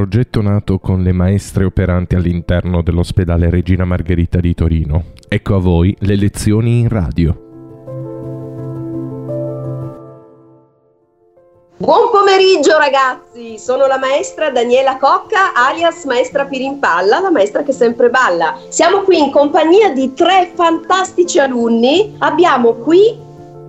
progetto nato con le maestre operanti all'interno dell'ospedale Regina Margherita di Torino. Ecco a voi le lezioni in radio. Buon pomeriggio ragazzi, sono la maestra Daniela Cocca alias maestra Pirimpalla, la maestra che sempre balla. Siamo qui in compagnia di tre fantastici alunni. Abbiamo qui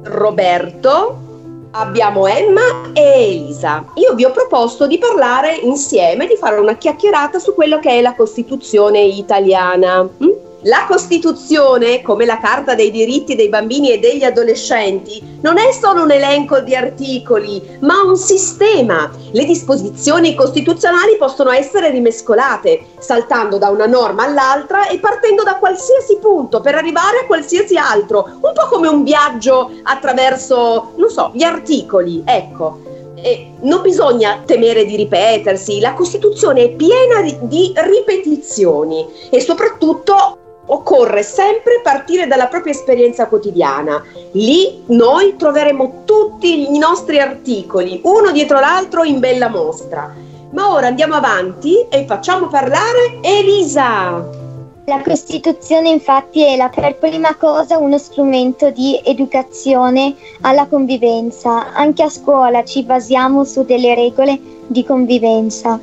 Roberto, abbiamo Emma e Elisa. Io vi ho proposto di parlare insieme, di fare una chiacchierata su quello che è la Costituzione italiana. Mm? La Costituzione, come la Carta dei diritti dei bambini e degli adolescenti, non è solo un elenco di articoli, ma un sistema. Le disposizioni costituzionali possono essere rimescolate, saltando da una norma all'altra e partendo da qualsiasi punto per arrivare a qualsiasi altro, un po' come un viaggio attraverso, non so, gli articoli, ecco. E non bisogna temere di ripetersi, la Costituzione è piena di ripetizioni e soprattutto occorre sempre partire dalla propria esperienza quotidiana. Lì noi troveremo tutti i nostri articoli, uno dietro l'altro in bella mostra. Ma ora andiamo avanti e facciamo parlare Elisa. La Costituzione infatti è la per prima cosa uno strumento di educazione alla convivenza. Anche a scuola ci basiamo su delle regole di convivenza.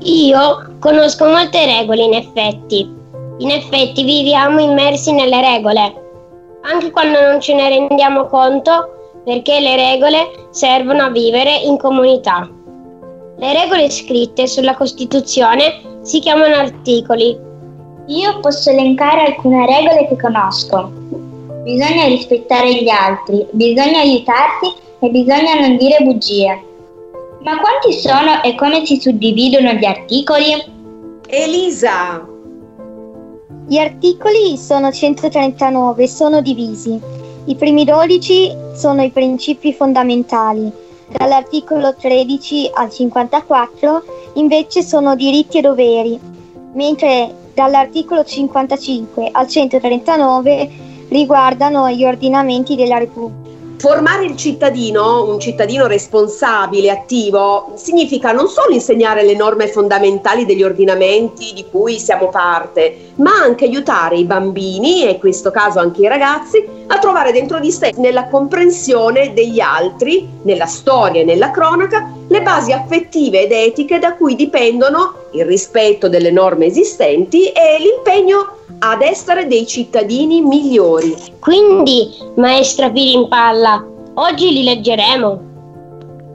Io conosco molte regole in effetti, in effetti viviamo immersi nelle regole, anche quando non ce ne rendiamo conto perché le regole servono a vivere in comunità. Le regole scritte sulla Costituzione si chiamano articoli. Io posso elencare alcune regole che conosco. Bisogna rispettare gli altri, bisogna aiutarsi e bisogna non dire bugie. Ma quanti sono e come si suddividono gli articoli? Elisa, gli articoli sono 139 e sono divisi. I primi 12 sono i principi fondamentali. Dall'articolo 13 al 54 invece sono diritti e doveri, mentre dall'articolo 55 al 139 riguardano gli ordinamenti della Repubblica. Formare il cittadino, un cittadino responsabile, attivo, significa non solo insegnare le norme fondamentali degli ordinamenti di cui siamo parte, ma anche aiutare i bambini, e in questo caso anche i ragazzi, a trovare dentro di sé, nella comprensione degli altri, nella storia e nella cronaca, le basi affettive ed etiche da cui dipendono il rispetto delle norme esistenti e l'impegno ad essere dei cittadini migliori. Quindi, maestra Pirimpalla, oggi li leggeremo.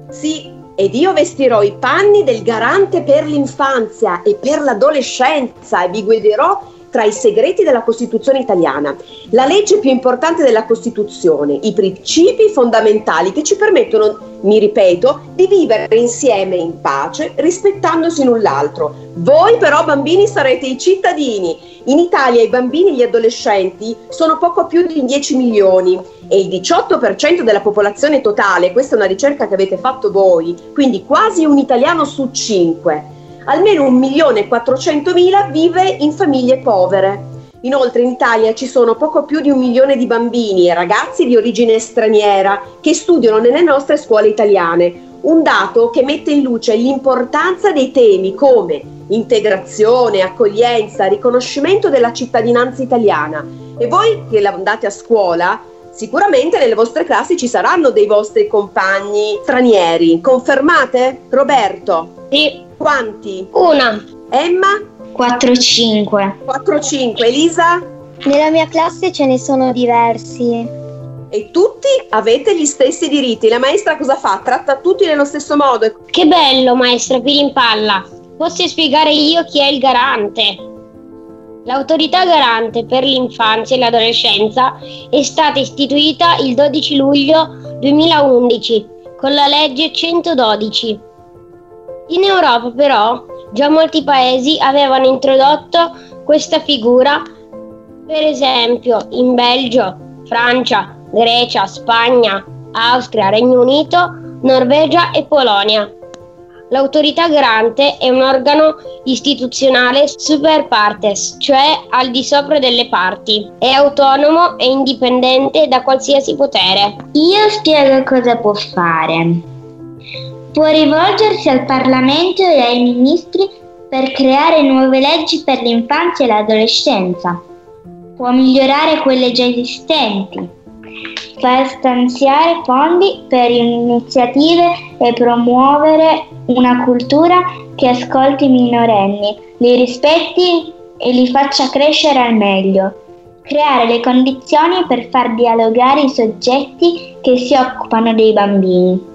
Sì, ed io vestirò i panni del garante per l'infanzia e per l'adolescenza e vi guiderò tra i segreti della Costituzione italiana, la legge più importante della Costituzione, i principi fondamentali che ci permettono, mi ripeto, di vivere insieme in pace, rispettandosi l'un l'altro. Voi però bambini sarete i cittadini. In Italia i bambini e gli adolescenti sono poco più di 10 milioni e il 18% della popolazione totale, questa è una ricerca che avete fatto voi, quindi quasi un italiano su 5 almeno 1.400.000 vive in famiglie povere. Inoltre in Italia ci sono poco più di un milione di bambini e ragazzi di origine straniera che studiano nelle nostre scuole italiane, un dato che mette in luce l'importanza dei temi come integrazione, accoglienza, riconoscimento della cittadinanza italiana. E voi che andate a scuola, sicuramente nelle vostre classi ci saranno dei vostri compagni stranieri. Confermate? Roberto? Sì. Quanti? Una. Emma? 4-5. 4-5. Elisa? Nella mia classe ce ne sono diversi. E tutti avete gli stessi diritti. La maestra cosa fa? Tratta tutti nello stesso modo. Che bello, maestra Pirimpalla. Posso spiegare io chi è il garante? L'autorità garante per l'infanzia e l'adolescenza è stata istituita il 12 luglio 2011 con la legge 112 in Europa però già molti paesi avevano introdotto questa figura, per esempio in Belgio, Francia, Grecia, Spagna, Austria, Regno Unito, Norvegia e Polonia. L'autorità garante è un organo istituzionale super partes, cioè al di sopra delle parti. È autonomo e indipendente da qualsiasi potere. Io spiego cosa può fare. Può rivolgersi al Parlamento e ai ministri per creare nuove leggi per l'infanzia e l'adolescenza. Può migliorare quelle già esistenti. Fa stanziare fondi per iniziative e promuovere una cultura che ascolti i minorenni, li rispetti e li faccia crescere al meglio. Creare le condizioni per far dialogare i soggetti che si occupano dei bambini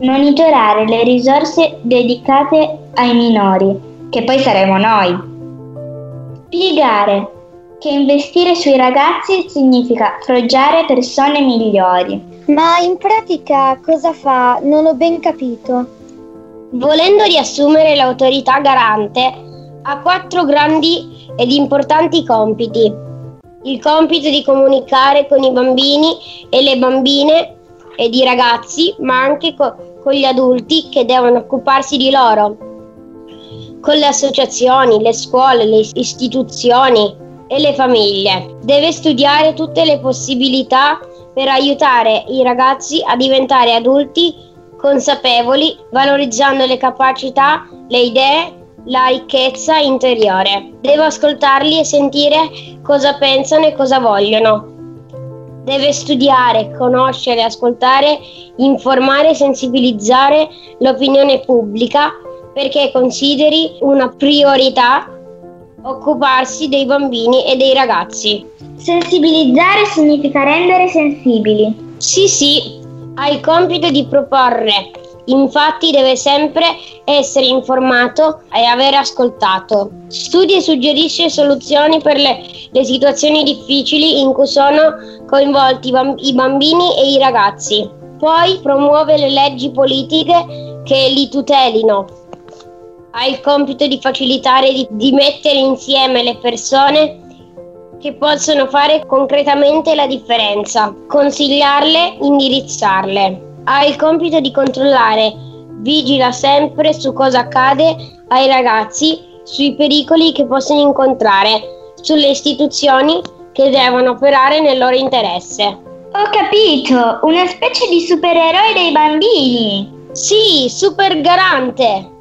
monitorare le risorse dedicate ai minori, che poi saremo noi. Spiegare che investire sui ragazzi significa forgiare persone migliori. Ma in pratica cosa fa? Non ho ben capito. Volendo riassumere l'autorità garante, ha quattro grandi ed importanti compiti. Il compito di comunicare con i bambini e le bambine ed i ragazzi, ma anche co- con gli adulti che devono occuparsi di loro, con le associazioni, le scuole, le istituzioni e le famiglie. Deve studiare tutte le possibilità per aiutare i ragazzi a diventare adulti consapevoli, valorizzando le capacità, le idee, la ricchezza interiore. Devo ascoltarli e sentire cosa pensano e cosa vogliono deve studiare, conoscere, ascoltare, informare e sensibilizzare l'opinione pubblica perché consideri una priorità occuparsi dei bambini e dei ragazzi. Sensibilizzare significa rendere sensibili. Sì, sì, ha il compito di proporre Infatti deve sempre essere informato e aver ascoltato. Studia e suggerisce soluzioni per le, le situazioni difficili in cui sono coinvolti i bambini e i ragazzi. Poi promuove le leggi politiche che li tutelino. Ha il compito di facilitare, di, di mettere insieme le persone che possono fare concretamente la differenza, consigliarle, indirizzarle ha il compito di controllare, vigila sempre su cosa accade ai ragazzi, sui pericoli che possono incontrare, sulle istituzioni che devono operare nel loro interesse. Ho capito, una specie di supereroe dei bambini. Sì, super garante.